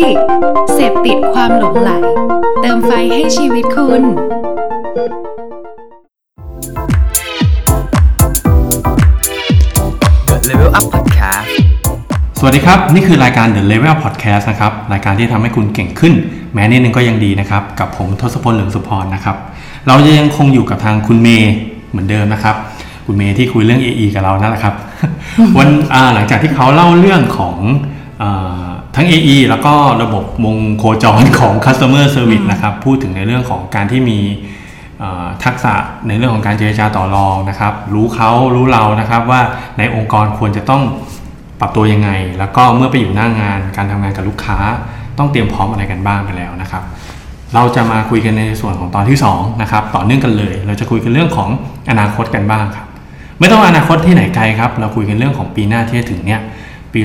ดิกเสพติดความหลงไหล เติมไฟให้ชีวิตคุณ Level Up Podcast สวัสดีครับ นี่คือรายการ The Level Up Podcast นะครับ รายการที่ทำให้คุณเก่งขึ้น แม้นิดนึงก็ยังดีนะครับ กับผมทศพลเหลืองสุพรนะครับ เราจะยังคงอยู่กับทางคุณเมย์เหมือนเดิมนะครับ คุณเมย์ที่คุยเรื่อง AE กับเรานั่นแหละครับวันอ่าหลังจากที่เขาเล่าเรื่องของอา ทั้ง AE แล้วก็ระบบวงโคจรของ Customer Service นะครับพูดถึงในเรื่องของการที่มีอ่าทักษะในเรื่องของการเจรจาต่อรองนะครับ รู้เขารู้เรานะครับว่าในองค์กรควรจะต้องปรับตัวยังไง แล้วก็เมื่อไปอยู่หน้างาน การทำงานกับลูกค้า ต้องเตรียมพร้อมอะไรกันบ้างไปแล้วนะครับ เราจะมาคุยกันในส่วนของตอนที่2นะครับต่อเนื่องกันเลย เราจะคุยกันเรื่องของอนาคตกันบ้างครับไม่ต้องอนาคตที่ไหนไกลครับ เราคุยกันเรื่องของปีหน้าที่จะถึงเนี่ย ปี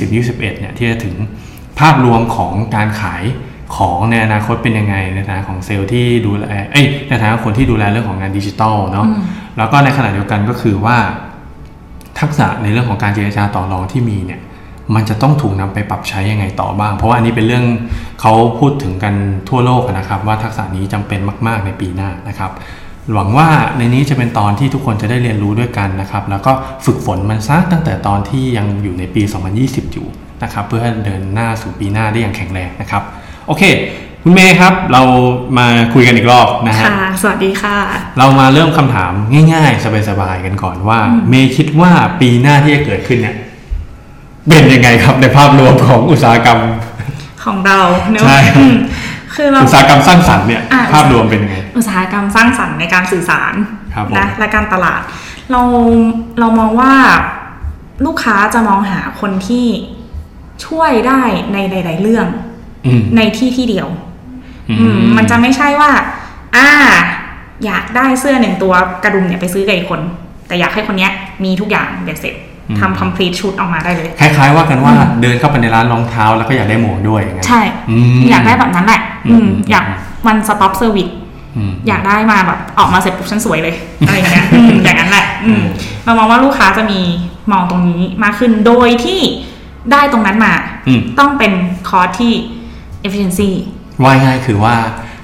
2020-21เนี่ยที่จะถึงภาพรวมของการขายของในอนาคตเป็นยังไงในฐานะของเซลล์ที่ดูแลเอ้ยในฐานะคนที่ดูแลเรื่องของงานดิจิทัลเนาะแล้วก็ในขณะเดียวกันก็คือว่า ทักษะในเรื่องของการเจรจาต่อรองที่มีเนี่ย มันจะต้องถูกนำไปปรับใช้ยังไงต่อบ้าง เพราะว่าอันนี้เป็นเรื่องเขาพูดถึงกันทั่วโลกนะครับ ว่าทักษะนี้จำเป็นมาก ๆในปีหน้านะครับ หวังว่าในนี้จะเป็นตอนที่ทุกคนจะได้เรียนรู้ด้วยกันนะครับ แล้วก็ฝึกฝนมันซะตั้งแต่ตอนที่ยังอยู่ในปี 2020 อยู่นะครับเพื่อให้เดินหน้าสู่ปีหน้าได้อย่างแข็งแรงนะครับ โอเค คุณเมย์ครับ เรามาคุยกันอีกรอบนะฮะค่ะสวัสดีค่ะ เรามาเริ่มคำถามง่าย ๆ สบายๆกันก่อนว่า เมย์คิดว่าปีหน้าที่จะเกิดขึ้นเนี่ยเป็นยังไงครับในภาพรวมของอุตสาหกรรมของเราเนอะใช่อืม คือเราอุตสาหกรรมสร้างสรรค์เนี่ยอะภาพรวมเป็นยังไง อุตสาหกรรมสร้างสรรค์ในการสื่อสารครับผมนะและการตลาด เราเรามองว่าลูกค้าจะมองหาคนที่ช่วยได้ในหลาย ๆ เรื่องอืมในที่ที่เดียวอือืมมันจะไม่ใช่ว่า อ่า อยากได้เสื้อหนึ่งตัวกระดุมเนี่ยไปซื้อกับอีกคน แต่อยากให้คนเนี้ยมีทุกอย่างเบ็ดเสร็จ ทำ complete ชุดออกมาได้เลย คล้าย ๆ ว่ากันว่าเดินเข้าไปในร้านรองเท้าแล้วก็อยากได้หมวกด้วยอย่างเงี้ยใช่อืมอยากได้แบบนั้นแหละอือืมมอยาก one stop service อืมอยากได้มาแบบออกมาเสร็จปุ๊บฉันสวยเลยอะไรอย่างเงี้ยอืมอย่างนั้นแหละอืมเรามองว่าลูกค้าจะมีมองตรงนี้มากขึ้นโดยที่ได้ตรงนั้นมาอืมต้องเป็นคอร์สที่ efficiency ว่าง่ายคือว่า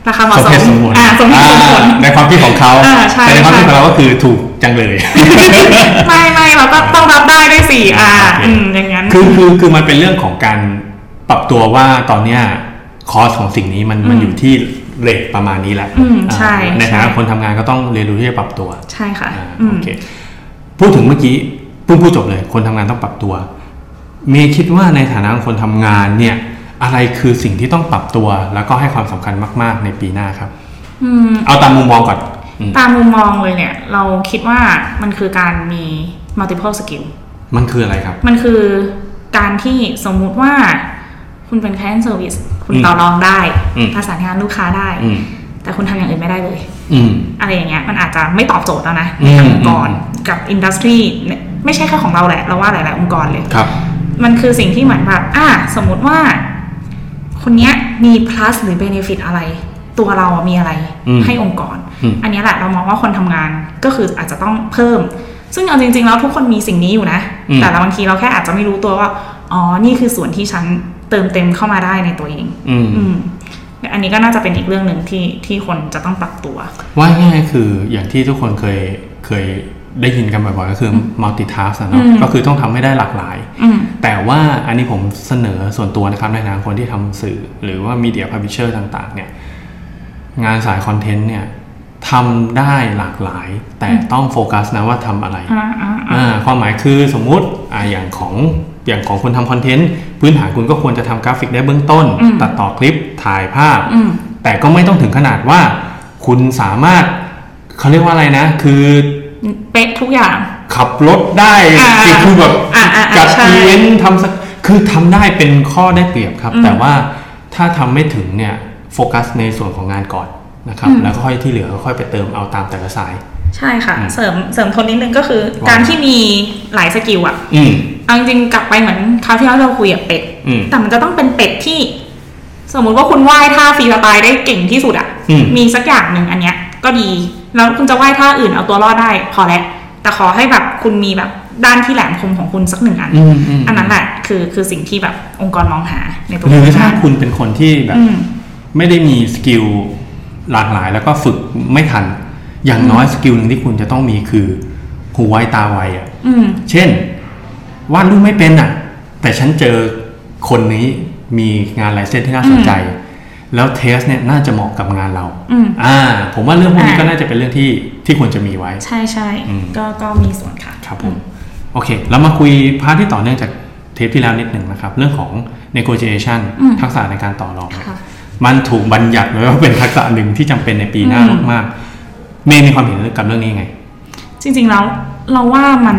ราคาเหมาะสมสเหตุสมผลอ่าสมเหตุสมผลอ่าในความคิดของเขาอ่าใช่แต่ในความคิดของเราก็คือถูก จังเลย ไม่ไม่เราก็ต้องรับได้ด้วยสิอ่าโอเคอืมอย่างนั้นคือคือคือมันเป็นเรื่องของการปรับตัวว่าตอนเนี้ยคอสของสิ่งนี้มันมันอยู่ที่เรทประมาณนี้แหละอืมใช่อ่าในฐานะใช่คนทำงานก็ต้องเรียนรู้ที่จะปรับตัว ใช่ค่ะอ่าอืมโอเคพูดถึงเมื่อกี้เพิ่งพูดจบเลย คนทำงานต้องปรับตัวเมย์คิดว่าในฐานะคนทำงานเนี่ย อะไรคือสิ่งที่ต้องปรับตัว แล้วก็ให้ความสำคัญมาก ๆ ในปีหน้าครับอืมเอาตามมุมมองก่อนอืม ตามมุมมองเลยเนี่ย เราคิดว่ามันคือการมี multiple skill มันคืออะไรครับ มันคือการที่สมมุติว่าคุณเป็น client service คุณอืมต่อรองได้อืมประสานงานลูกค้าได้อืมแต่คุณทำอย่างอื่นไม่ได้เลยอืมอะไรอย่างเงี้ยมันอาจจะไม่ตอบโจทย์แล้วนะอืมทางองค์กรกับอินดัสทรีไม่ใช่แค่ของเราแหละเราว่าหลาย ๆ องค์กรเลยครับ มันคือสิ่งที่เหมือนแบบอะสมมุติว่า คนเนี้ยมี plus หรือ benefit อะไร ตัวเราอะมีอะไรอืมให้องค์กร อืมอันเนี้ยแหละเรามองว่าคนทำงานก็คืออาจจะต้องเพิ่ม ซึ่งเอาจริง ๆ แล้วทุกคนมีสิ่งนี้อยู่นะอืมแต่ละบางทีเราแค่อาจจะไม่รู้ตัวว่า อ๋อ นี่คือส่วนที่ฉันเติมเต็มเข้ามาได้ในตัวเองอืมอืมอันนี้ก็น่าจะเป็นอีกเรื่องหนึ่งที่ที่คนจะต้องปรับตัว ว่าง่ายๆคืออย่างที่ทุกคนเคยเคยได้ยินกันบ่อยๆก็คือ multitask อะเนาะอืมก็คือต้องทำให้ได้หลากหลายอืมแต่ว่าอันนี้ผมเสนอส่วนตัวนะครับในฐานะคนที่ทำสื่อ หรือว่ามีเดียพับ l ิเชอร์ต่าง ๆ เนี่ย งานสายคอนเทนต์เนี่ย ทำได้หลากหลาย แต่ต้องโฟกัสนะว่าทำอะไรอ่าอ่าอ่าอ่าความหมายคือสมมุติอ่าอย่างของอย่างของคนทำคอนเทนต์พื้นฐานคุณก็ควรจะทำกราฟิกได้เบื้องต้นอืมตัดต่อคลิปถ่ายภาพอืมแต่ก็ไม่ต้องถึงขนาดว่า คุณสามารถเขาเรียกว่าอะไรนะ คือเป๊ะทุกอย่าง ขับรถได้อ่าคือคือแบบอ่าอ่าอ่าจัดใช่อีเวนต์ทำสักคือทำได้เป็นข้อได้เปรียบครับอืมแต่ว่าถ้าทำไม่ถึงเนี่ยโฟกัสในส่วนของงานก่อน นะครับอืมแล้วก็ค่อยที่เหลือก็ค่อยไปเติมเอาตามแต่ละสาย ใช่ค่ะอืมเสริมเสริมทนนิดนึงก็คือว่าการที่มีหลาย skill อะอืมเอาจริงๆกลับไปเหมือนคราวที่แล้วเราคุยกับเป็ดอืมแต่มันจะต้องเป็นเป็ดที่ สมมุติว่าคุณว่ายท่าฟรีสไตล์ได้เก่งที่สุดอะอืมมีสักอย่างหนึ่งอันเนี้ย ก็ดีแล้วคุณจะว่ายท่าอื่นเอาตัวรอดได้พอแล้วแต่ขอให้แบบคุณมีแบบด้านที่แหลมคมของคุณสักหนึ่งอันอืมอืมอันนั้นแหละคือคือสิ่งที่แบบองค์กรมองหาในตัวหรือถ้าคุณคุณเป็นคนที่แบบอืมไม่ได้มี skill หลากหลายแล้วก็ฝึกไม่ทัน อย่างน้อย skill หนึ่งที่คุณจะต้องมีคือหูไวตาไวอะอืมเช่นวาดรูปไม่เป็นอะ แต่ฉันเจอคนนี้มีงานลายเส้นที่น่าสนใจ แล้ว taste เนี่ยน่าจะเหมาะกับงานเราอืมอ่า ผมว่าเรื่องพวกนี้อ่าก็น่าจะเป็นเรื่องที่ที่ควรจะมีไว้ ใช่ใช่อืมก็ก็มีส่วนค่ะครับผมโอเคเรามาคุย part ที่ต่อเนื่องจากเทปที่แล้วนิดหนึ่งนะครับ เรื่องของ negotiation อืมทักษะในการต่อรองเนี่ยค่ะ มันถูกบัญญัติไว้ว่าเป็นทักษะหนึ่งที่จำเป็นในปีหน้าอืมมากๆ เมย์มีความเห็นกับเรื่องนี้ไง จริง ๆ แล้วเราว่ามัน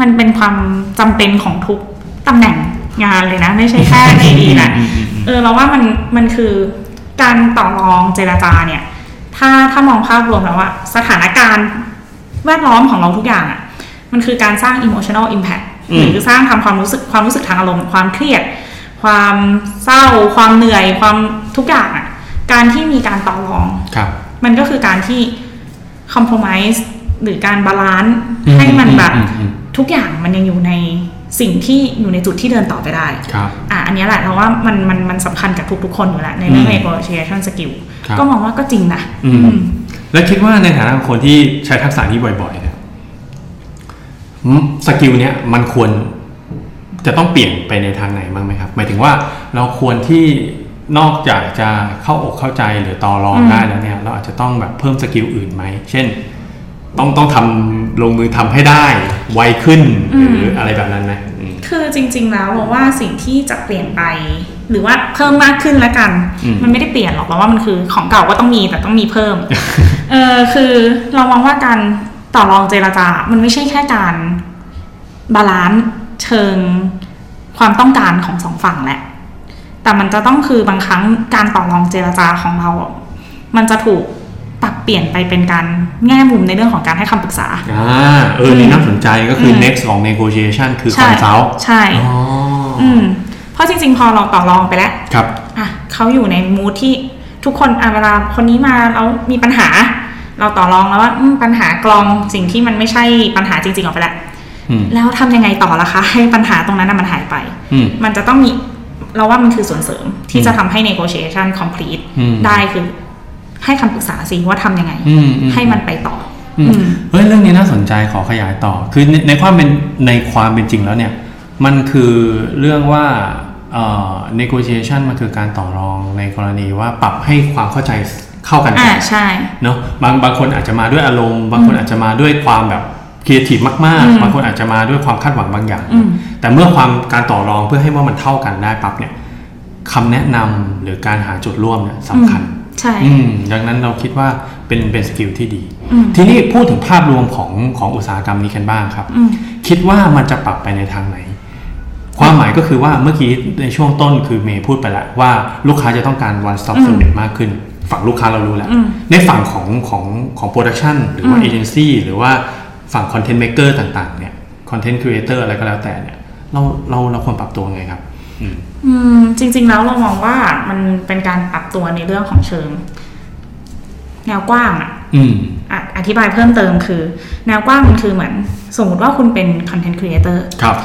มันเป็นความจำเป็นของทุกตำแหน่งงานเลยนะ ไม่ใช่แค่ในดีนะอืมอืมอืมเออเราว่ามันมันคือการต่อรองเจรจาเนี่ย ถ้าถ้ามองภาพรวมแล้วว่าสถานการณ์แวดล้อมของเราทุกอย่างอะ่ะมันคือการสร้าง emotional impact อืมหรือสร้างทำความรู้สึกความรู้สึกทางอารมณ์ความเครียด ความเศร้า ความเหนื่อยความทุกอย่างอะ่ะ การที่มีการต่อรองครับ มันก็คือการที่ compromise หรือการ balanceอืมให้มันแบบอืมอืมทุกอย่างมันยังอยู่ในสิ่งที่อยู่ในจุดที่เดินต่อไปได้ครับอะอันเนี้ยแหละเราว่ามันมันมันสำคัญกับทุกๆคนอยู่แล้วในเรื่องอืม negotiation skill ครับก็มองว่าก็จริงนะอืมอืมแล้วคิดว่าในฐานะคนที่ใช้ทักษะนี้บ่อยๆเนี่ยอืม skill เนี้ยมันควร จะต้องเปลี่ยนไปในทางไหนบ้างไหมครับ หมายถึงว่าเราควรที่นอกจากจะเข้าอกเข้าใจหรือต่อรองอืมได้แล้วเนี่ย เราอาจจะต้องแบบเพิ่ม skill อื่นไหม เช่น ต้องต้องทำลงมือทำให้ได้ไวขึ้นหรืออะไรแบบนั้นไหมอืมคือจริง ๆ แล้วเราว่าสิ่งที่จะเปลี่ยนไป หรือว่าเพิ่มมากขึ้นแล้วกันอืมมันไม่ได้เปลี่ยนหรอกเราว่ามันคือของเก่าก็ต้องมีแต่ต้องมีเพิ่มเออคือเรามองว่าการต่อรองเจรจา มันไม่ใช่แค่การ balance เชิงความต้องการของสองฝั่งแหละ แต่มันจะต้องคือบางครั้งการต่อรองเจรจาของเราอะมันจะถูกปรับเปลี่ยนไปเป็นการแง่มุมในเรื่องของการให้คำปรึกษา อ่า เออ นี่น่าสนใจก็คืออ ม next ของ negotiation คือ ใช่ consult ใช่ อ๋อออืม เพราะจริงๆ พอเราต่อรองไปแล้ว ครับ อะเขาอยู่ในมูทที่ทุกคนอะเวลาคนนี้มาแล้วมีปัญหา เราต่อรองแล้วว่าอืมปัญหากลองสิ่งที่มันไม่ใช่ปัญหาจริงๆออกไปแล้วอืม แล้วทำยังไงต่อล่ะคะ ให้ปัญหาตรงนั้นนะมันหายไปอืมมันจะต้องมีเราว่ามันคือส่วนเสริมที่อืมจะทำให้ negotiation complete อืมได้คือให้คำปรึกษาสิว่าทำยังไงอืมอืมให้มันไปต่อออืมอืมเฮ้ยเรื่องนี้น่าสนใจขอขยายต่อ คือในในความเป็นในความเป็นจริงแล้วเนี่ย มันคือเรื่องว่าเอ่อ negotiation มันคือการต่อรองในกรณีว่าปรับให้ความเข้าใจเข้ากันก่อ่าอนใช่เนาะบางบางคนอาจจะมาด้วยอารมณ์ บางคนอาจจะมาด้วยความแบบ ครีเอทีฟมากอืมๆบางคนอาจจะมาด้วยความคาดหวังบางอย่างอืมแต่เมื่อความการต่อรองเพื่อให้ว่ามันเท่ากันได้ปั๊บเนี่ยคำแนะนำหรือการหาจุดร่วมเนี่ยสำคัญใช่อืมดังนั้นเราคิดว่าเป็นเป็น skill ที่ดีอืมทีนี้พูดถึงภาพรวมของของอุตสาหกรรมนี้กันบ้างครับอืมคิดว่ามันจะปรับไปในทางไหน ความหมายก็คือว่าเมื่อกี้ในช่วงต้นคือเมย์พูดไปแล้วว่าลูกค้าจะต้องการ one stop อืม service มากขึ้น ฝั่งลูกค้าเรารู้แล้วอืมในฝั่งของของของ production หรือว่าอืมเอเจนซี่หรือว่า ฝั่งคอนเทนต์เม k เกอร์ต่างๆเนี่ย content creator อะไรก็แล้วแต่เนี่ยเราเราเราควรปรับตัวไงครับอืมอืมจริง ๆ แล้วเรามองว่ามันเป็นการปรับตัวในเรื่องของเชิง แนวกว้างอะอืมอะอธิบายเพิ่มเติมคือ แนวกว้างมันคือเหมือน สมมติว่าคุณเป็น content creator ครับ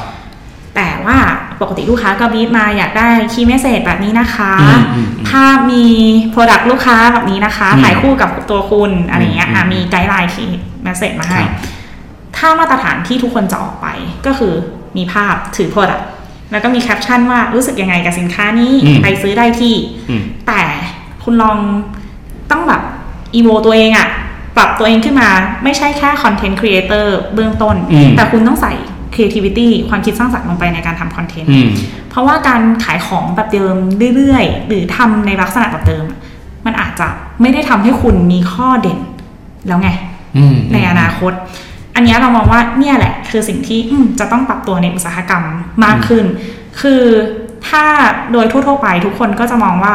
แต่ว่าปกติลูกค้าก็บีบมาอยากได้ key message แบบนี้นะคะอืมอืมอืมภาพมีproduct ลูกค้าแบบนี้นะคะอืมถ่ายคู่กับตัวคุณอะไรเงี้ยอืมอะอืมมี guideline key message มาให้ครับ ถ้ามาตรฐานที่ทุกคนจะออกไปก็คือมีภาพถือ product แล้วก็มีแคปชั่นว่ารู้สึกยังไงกับสินค้านี้อืมไปซื้อได้ที่อืมแต่คุณลองต้องแบบอีโวตัวเองอะปรับตัวเองขึ้นมาไม่ใช่แค่ content creator เบื้องต้นอืมแต่คุณต้องใส่ creativity ความคิดสร้างสรรค์ลงไปในการทำ content อืมเพราะว่าการขายของแบบเดิมเรื่อยๆ หรือทำในลักษณะแบบเดิม มันอาจจะไม่ได้ทำให้คุณมีข้อเด่นแล้วไงอืมในอนาคต อันเนี้ยเรามองว่าเนี่ยแหละ คือสิ่งที่อืมจะต้องปรับตัวในอุตสาหกรรมมากขึ้น คือถ้าโดยทั่วๆไปทุกคนก็จะมองว่า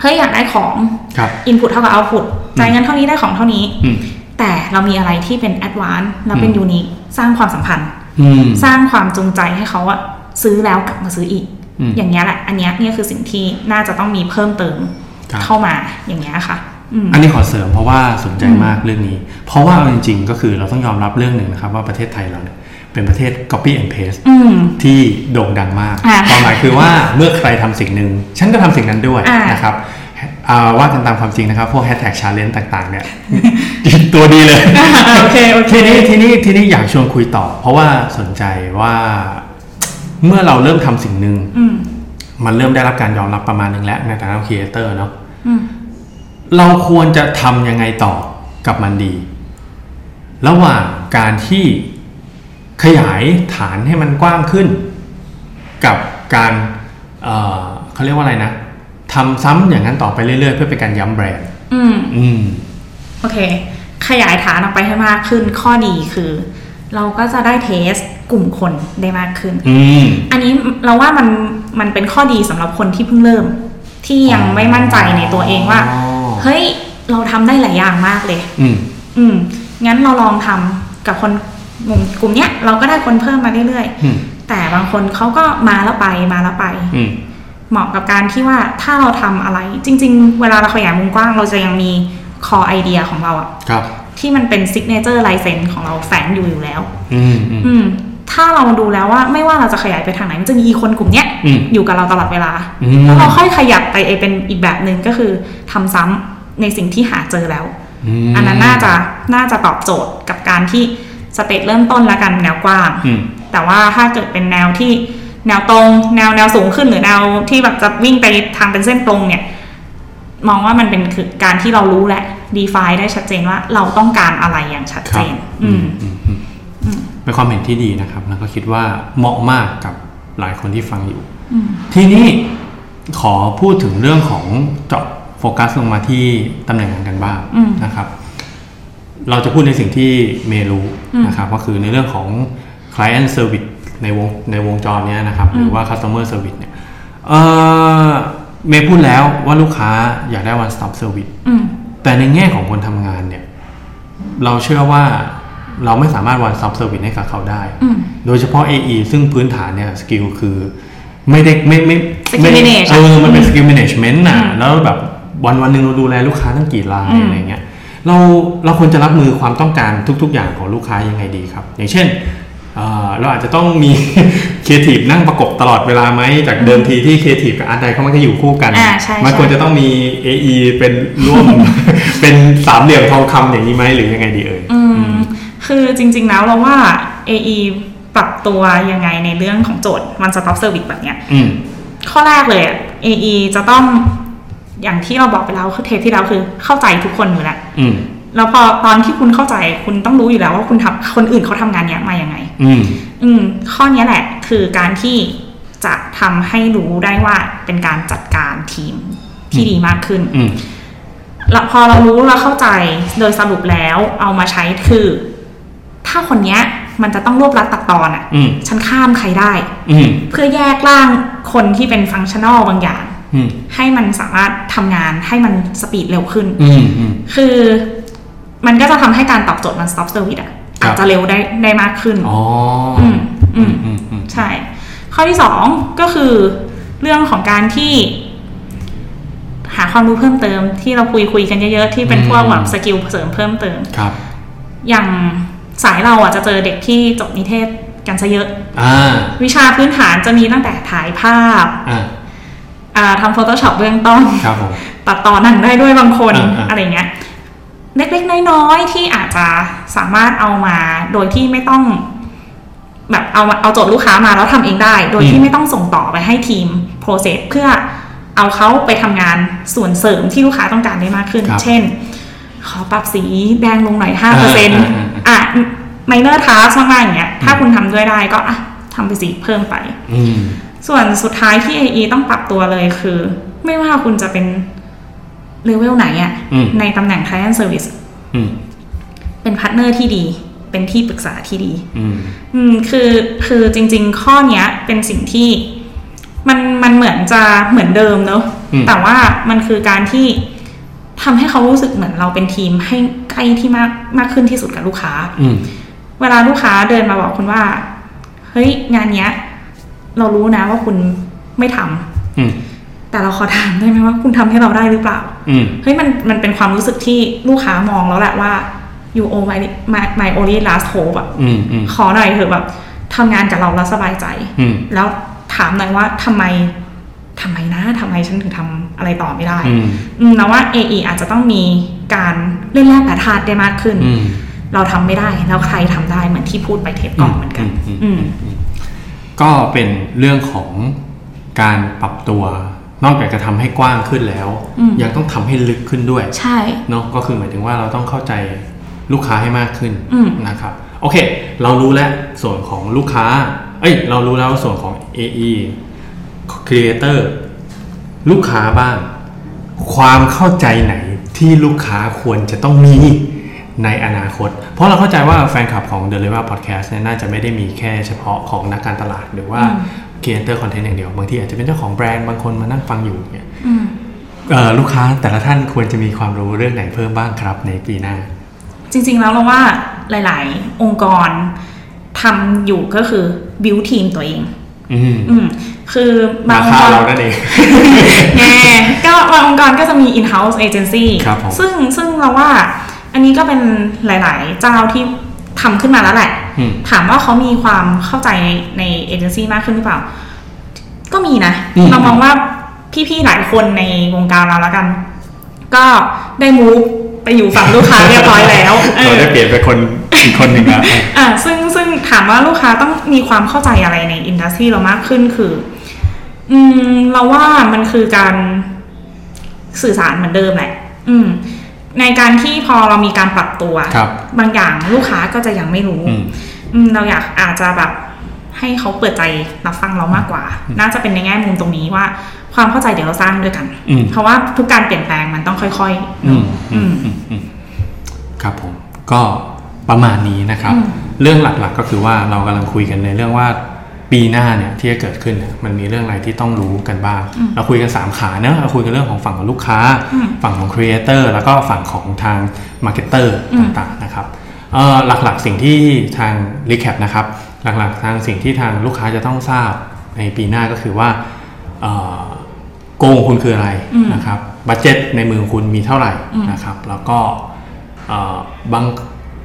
เฮ้ยอยากได้ของครับ input เท่ากับ output จ่ายเงินเท่านี้ได้ของเท่านี้อืมแต่เรามีอะไรที่เป็น advance แล้วเป็นอืมยูนิคสร้างความสัมพันธ์อืมสร้างความจูงใจให้เขาอะซื้อแล้วกลับมาซื้ออีกอืมอย่างเงี้ยแหละ อันเนี้ยเนี่ยคือสิ่งที่น่าจะต้องมีเพิ่มเติมครับเข้ามาอย่างเงี้ยค่ะ อืมอันนี้ขอเสริมเพราะว่าสนใจมากเรื่องนี้ เพราะว่าเอาจริง ๆ ก็คือเราต้องยอมรับเรื่องหนึ่งนะครับ ว่าประเทศไทยเราเนี่ยเป็นประเทศ copy and paste อืมที่โด่งดังมากอ่าความหมายคือว่าเมื่อใครทำสิ่งหนึ่งฉันก็ทำสิ่งนั้นด้วยอ่านนะครับอ่าว่ากันตามความจริงนะครับ พวก hashtag challenge ต่าง ๆ เนี่ยตัวดีเลยโอเคโอเคทีนี้ทีนี้ทีนี้อยากชวนคุยต่อ เพราะว่าสนใจว่าเมื่อเราเริ่มทำสิ่งหนึ่งอืมมันเริ่มได้รับการยอมรับประมาณหนึงแล้วในฐานะครีเอเตอร์เนาะอืม เราควรจะทำยังไงต่อกับมันดี ระหว่างการที่ขยายฐานให้มันกว้างขึ้น กับการเอ่อเขาเรียกว่าอะไรนะทำซ้ำอย่างนั้นต่อไปเรื่อยๆ เพื่อเป็นการย้ำแบรนด์อืมอืมโอเค ขยายฐานออกไปให้มากขึ้นข้อดีคือ เราก็จะได้เทสกลุ่มคนได้มากขึ้น อืมอันนี้เราว่ามันมันเป็นข้อดีสำหรับคนที่เพิ่งเริ่ม ที่ยังไม่มั่นใจในตัวเองว่าอ๋อ เฮ้ย เราทำได้หลายอย่างมากเลย อืม อืม งั้นเราลองทำกับคนกลุ่มกลุ่มเนี้ยเราก็ได้คนเพิ่มมาเรื่อยอืมๆแต่บางคนเขาก็มาแล้วไปมาแล้วไปอืมเหมาะกับการที่ว่าถ้าเราทำอะไร จริง ๆ เวลาเราขยายมุมกว้าง เราจะยังมี core idea ของเราอะครับที่มันเป็น signature ลายเซ็นของเราแฝงอยู่อยู่แล้วอืมอืมอืมถ้าเราดูแล้วว่าไม่ว่าเราจะขยายไปทางไหน มันจะมีคนกลุ่มเนี้ยอืมอยู่กับเราตลอดเวลาอืมแล้วเราค่อยขยับไปเป็นอีกแบบหนึ่งก็คือทำซ้ำ ในสิ่งที่หาเจอแล้วอันนั้นน่าจะน่าจะตอบโจทย์กับการที่ stage เริ่มต้นแล้วกันแนวกว้างอืมแต่ว่าถ้าเกิดเป็นแนวที่แนวตรง แนวแนวสูงขึ้นหรือแนวที่แบบจะวิ่งไปทางเป็นเส้นตรงเนี่ย มองว่ามันเป็นคือการที่เรารู้และ define ได้ชัดเจนว่าเราต้องการอะไรอย่างชัดคเจรับนอืมอืมอืมเป็นความเห็นที่ดีนะครับ แล้วก็คิดว่าเหมาะมากกับหลายคนที่ฟังอยู่อืมทีนี้ขอพูดถึงเรื่องของเจาะโฟ กัสลงมาที่ตำแหน่งงานกันบ้างอืมนะครับ เราจะพูดในสิ่งที่เมย์รู้อืมนะครับก็คือในเรื่องของ client service ในวงในวงจรเนี้ยนะครับ หรือว่า customer service เนี่ยเอ่อเมย์พูดแล้วว่าลูกค้าอยากได้ one stop service อืมแต่ในแง่ของคนทำงานเนี่ย เราเชื่อว่าเราไม่สามารถ one stop service ให้กับเขาได้อืมโดยเฉพาะ AE ซึ่งพื้นฐานเนี่ย skill คือไม่ได้ไม่ไม่ Skill ไม่ได้ manage เออมันเป็นอืมสกิล management น่ะอืมแล้วแบบ วันวันหนึ่งเราดูแลลูกค้าตั้งกี่รายอืมอะไรเงี้ยเราเราควรจะรับมือความต้องการทุก ๆ อย่างของลูกค้ายังไงดีครับ อย่างเช่นเอ่อเราอาจจะต้องมีครีเอทีฟนั่งประกบตลอดเวลาไหมจากเดิมทีที่ครีเอทีฟกับ art di เขามักจะอยู่คู่กันอ่าใช่มันใช่ควรจะต้องมี AE เป็นร่วมเป็นสามเหลี่ยมทองคำอย่างนี้ไหมหรือยังไงดีเอ่ยอืมคือจริง ๆ แล้วเราว่า AE ปรับตัวยังไงในเรื่องของโจทย์ one stop service แบบเนี้ยอืมข้อแรกเลยอะ AE จะต้อง อย่างที่เราบอกไปแล้วคือเทปที่แล้วคือเข้าใจทุกคนอยู่แล้วอืมแล้วพอตอนที่คุณเข้าใจคุณต้องรู้อยู่แล้วว่าคุณทำคนอื่นเขาทำงานเนี้ยมาอย่างไง อืม อืม ข้อเนี้ยแหละ คือการที่จะทำให้รู้ได้ว่าเป็นการจัดการทีมที่ดีมากขึ้นอืมแล้วพอเรารู้เราเข้าใจโดยสรุปแล้วเอามาใช้คือ ถ้าคนเนี้ย มันจะต้องรวบรัดตัดตอนอะอืมฉันข้ามใครได้ อืมเพื่อแยกร่างคนที่เป็น functional บางอย่างอืม ให้มันสามารถทำงานให้มัน speed เร็วขึ้นอืมอืมคือมันก็จะทำให้การตอบโจทย์ one stop service อะครับอาจจะเร็วได้ได้มากขึ้น อ๋ออืมอืมอืมอืมใช่ ข้อที่สองก็คือเรื่องของการที่หาความรู้เพิ่มเติมที่เราคุยคุยกันเยอะๆ ที่เป็นพวกแบบ skill เสริมเพิ่มเติม ครับ อย่างสายเราอะจะเจอเด็กที่จบนิเทศกันซะเยอะอ่าวิชาพื้นฐานจะมีตั้งแต่ถ่ายภาพอ่าอ่า ทำ Photoshop เบื้องต้นครับผมตัดต่อหนังได้ด้วยบางคนอ่าอ่าอะไรเงี้ยเล็กๆน้อยๆที่อาจจะสามารถเอามาโดยที่ไม่ต้อง แบบเอาเอาโจทย์ลูกค้ามาแล้วทำเองได้ โดยที่ไม่ต้องส่งต่อไปให้ทีม process เพื่อเอาเขาไปทำงานส่วนเสริมที่ลูกค้าต้องการได้มากขึ้นครับเช่น ขอปรับสีแดงลงหน่อยห้าเปอร์เซ็นต์อ่าอะ minor task มากๆอย่างเงี้ยถ้าคุณทำด้วยได้ก็อะทำไปสีเพิ่มไปอืม ส่วนสุดท้ายที่ AE ต้องปรับตัวเลยคือ ไม่ว่าคุณจะเป็นเลเวลไหนอะอืมในตำแหน่ง Client Service อืมเป็น partner ที่ดี เป็นที่ปรึกษาที่ดีอืมอืมคือคือจริง ๆ ข้อเนี้ย เป็นสิ่งที่มันมันเหมือนจะเหมือนเดิมเนอะอืมแต่ว่ามันคือการที่ทำให้เขารู้สึกเหมือนเราเป็นทีมให้ใกล้ที่มากมากขึ้นที่สุดกับลูกค้าอืมเวลาลูกค้าเดินมาบอกคุณว่า เฮ้ยงานเนี้ย เรารู้นะว่าคุณไม่ทำอืมแแต่เราขอถามได้ไหมว่าคุณทำให้เราได้หรือเปล่าอืมเฮ้ยมันมันเป็นความรู้สึกที่ลูกค้ามองแล้วแหละว่า you owe my my my only last hope อะอืมอืมขอหน่อยเถอะแบบทำงานกับเราแล้วสบายใจอืมแล้วถามหน่อยว่าทำไมทำไมนะทำไมฉันถึงทำอะไรต่อไม่ได้อืมอืมแล้วว่า AE อาจจะต้องมีการเล่นแร่แปรธาตุได้มากขึ้นอืมเราทำไม่ได้ แล้วใครทำได้เหมือนที่พูดไปเทปก่อนเหมือนกัน อืมอืม ก็เป็นเรื่องของการปรับตัวนอกจากจะทำให้กว้างขึ้นแล้วอืมยังต้องทำให้ลึกขึ้นด้วย ใช่เนาะก็คือหมายถึงว่าเราต้องเข้าใจลูกค้าให้มากขึ้นอืมนะครับโอเค เรารู้แล้วส่วนของลูกค้า เอ้ย เรารู้แล้วส่วนของ AE Creator ลูกค้าบ้าง ความเข้าใจไหนที่ลูกค้าควรจะต้องมีในอนาคต เพราะเราเข้าใจว่าแฟนคลับของ The Level Podcast เนี่ยน่าจะไม่ได้มีแค่เฉพาะของนักการตลาด หรือว่าอืม Creator Content อย่างเดียว บางทีอาจจะเป็นเจ้าของแบรนด์บางคนมานั่งฟังอยู่เนี่ยอืมเอ่อลูกค้าแต่ละท่านควรจะมีความรู้เรื่องไหนเพิ่มบ้างครับในปีหน้า จริง ๆ แล้วเราว่าหลาย ๆ องค์กรทำอยู่ก็คือ build ทีมตัวเองอืมอืมคือบางราองคาค์กรเรานั่นเองแง่ก็บางองค์กรก็จะมี in-house agency ครับผมซึ่งซึ่งเราว่า อันนี้ก็เป็นหลาย ๆ เจ้าที่ทำขึ้นมาแล้วแหละอืมถามว่าเขามีความเข้าใจในเอเจนซี่มากขึ้นหรือเปล่า ก็มีนะอืมเรามองว่าพี่ ๆ หลายคนในวงการเราแล้วกัน ก็ได้มูฟไปอยู่ฝั่งลูกค้าเรียบร้อยแล้วเอเราอได้เปลี่ยนไปคนอีกคนหนึ่งแล้วอ่าซึ่งซึ่งถามว่าลูกค้าต้องมีความเข้าใจอะไรในอินดัสทรีเรามากขึ้นคือ อืม เราว่ามันคือการสื่อสารเหมือนเดิมแหละ อืม ในการที่พอเรามีการปรับตัวครับ บางอย่างลูกค้าก็จะยังไม่รู้อืมอืมเราอยากอาจจะแบบให้เขาเปิดใจรับฟังเรามากกว่า น่าจะเป็นในแง่มุมตรงนี้ว่า ความเข้าใจเดี๋ยวเราสร้างด้วยกันอืมเพราะว่าทุกการเปลี่ยนแปลงมันต้องค่อยๆอืมอืมอืมอืมครับผมก็ประมาณนี้นะครับอืมเรื่องหลักๆก็คือว่าเรากำลังคุยกันในเรื่องว่า ปีหน้าเนี่ยที่จะเกิดขึ้นเนี่ยมันมีเรื่องอะไรที่ต้องรู้กันบ้าง เราคุยกัน 3 ขาเนอะเราคุยกันเรื่องของฝั่งของลูกค้าอืมฝั่งของครีเอเตอร์แล้วก็ฝั่งของทางmarketer อืมต่างๆนะครับเอ่อหลักๆสิ่งที่ทาง Recap นะครับหลักๆทางสิ่งที่ทางลูกค้าจะต้องทราบในปีหน้าก็คือว่าเอ่อโกงคุณคืออะไรอืมนะครับ budget ในมือคุณมีเท่าไหร่อืมนะครับ แล้วก็เอ่อบาง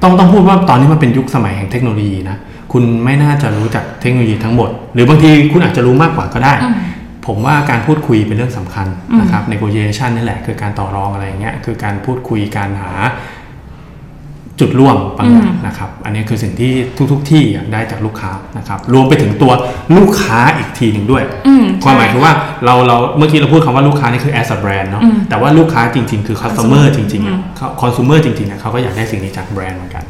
ต้องต้องพูดว่าตอนนี้มันเป็นยุคสมัยแห่งเทคโนโลยีนะ คุณไม่น่าจะรู้จักเทคโนโลยีทั้งหมด หรือบางทีคุณอาจจะรู้มากกว่าก็ได้อืมผมว่าการพูดคุยเป็นเรื่องสำคัญอืมนะครับ negotiation นี่แหละคือการต่อรองอะไรอย่างเงี้ยคือการพูดคุยการหาจุดร่วมบางอย่างนะครับ อันนี้คือสิ่งที่ทุก ๆทที่อยากได้จากลูกค้านะครับ รวมไปถึงตัวลูกค้าอีกทีหนึ่งด้วยอืมความหมายใช่คือว่าเราเราเมื่อกี้เราพูดคำว่าลูกค้านี่คือ as a brand เนาะอืมแต่ว่าลูกค้าจริง ๆ คือ customer จริงๆอือะมเขา consumer จริงๆอะเขาก็อยากได้สิ่งนี้จากแบรนด์เหมือนกัน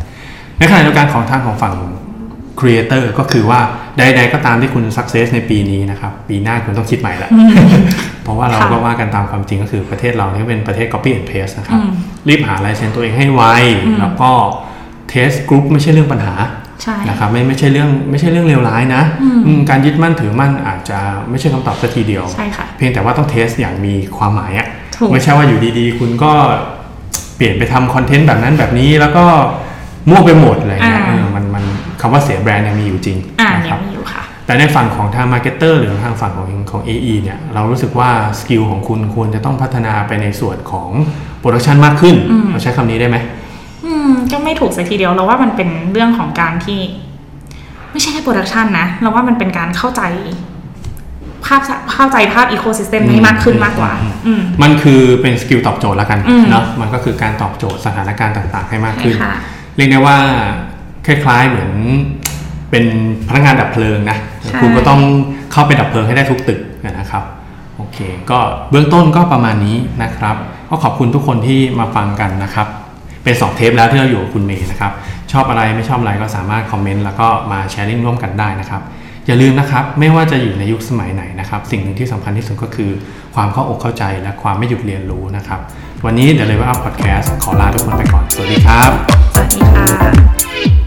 ในขณะเดียวกันของทางของฝั่ง creator ก็คือว่าใดๆก็ตามที่คุณ success ในปีนี้นะครับปีหน้าคุณต้องคิดใหม่ละเพราะว่าเราค่ะก็ว่ากันตามความจริงก็คือประเทศเราเนี่ยเป็นประเทศ copy and paste นะครับอืมรีบหาลายเซ็นตัวเองให้ไวอืมแล้วก็ test group ไม่ใช่เรื่องปัญหาใช่นะครับไม่ไม่ใช่เรื่องไม่ใช่เรื่องเลวร้ายนะอืมอืมการยึดมั่นถือมั่นอาจจะไม่ใช่คำตอบสักทีเดียวใช่ค่ะเพียงแต่ว่าต้อง test อย่างมีความหมายอะถูกไม่ใช่ว่าอยู่ดีๆ คุณก็เปลี่ยนไปทำ content แบบนั้นแบบนี้แล้วก็มั่วไปหมด คำว่าเสียแบรนด์ยังมีอยู่จริงอ่านะคยังมีอยู่ค่ะแต่ในฝั่งของทาง marketer หรือทางฝั่งของของ AE เนี่ยเรารู้สึกว่าskill ของคุณควรจะต้องพัฒนาไปในส่วนของ production มากขึ้นอืมเราใช้คำนี้ได้ไหมอืมก็ไม่ถูกสักทีเดียวเราว่ามันเป็นเรื่องของการที่ ไม่ใช่แค่ production นะ เราว่ามันเป็นการเข้าใจภาพเข้าใจภาพ ecosystem ให้มากขึ้นมากกว่าอืมมันคือเป็น skill ตอบโจทย์แล้วกันอืมเนาะมันก็คือการตอบโจทย์สถานการณ์ต่าง ๆ ให้มากขึ้นใช่ค่ะเรียกได้ว่า คล้ายๆเหมือนเป็นพนักงานดับเพลิงนะใช่คุณก็ต้องเข้าไปดับเพลิงให้ได้ทุกตึกนะครับโอเค ก็เบื้องต้นก็ประมาณนี้นะครับ ก็ขอบคุณทุกคนที่มาฟังกันนะครับ เป็นสองเทปแล้วที่เราอยู่กับคุณเมย์นะครับ ชอบอะไรไม่ชอบอะไรก็สามารถคอมเมนต์แล้วก็มาแชร์ลิงก์ร่วมกันได้นะครับ อย่าลืมนะครับ ไม่ว่าจะอยู่ในยุคสมัยไหนนะครับ สิ่งหนึ่งที่สำคัญที่สุดก็คือ ความเข้าอกเข้าใจและความไม่หยุดเรียนรู้นะครับ วันนี้เดี๋ยว Level Up Podcast ขอลาทุกคนไปก่อน สวัสดีครับ สวัสดีค่ะ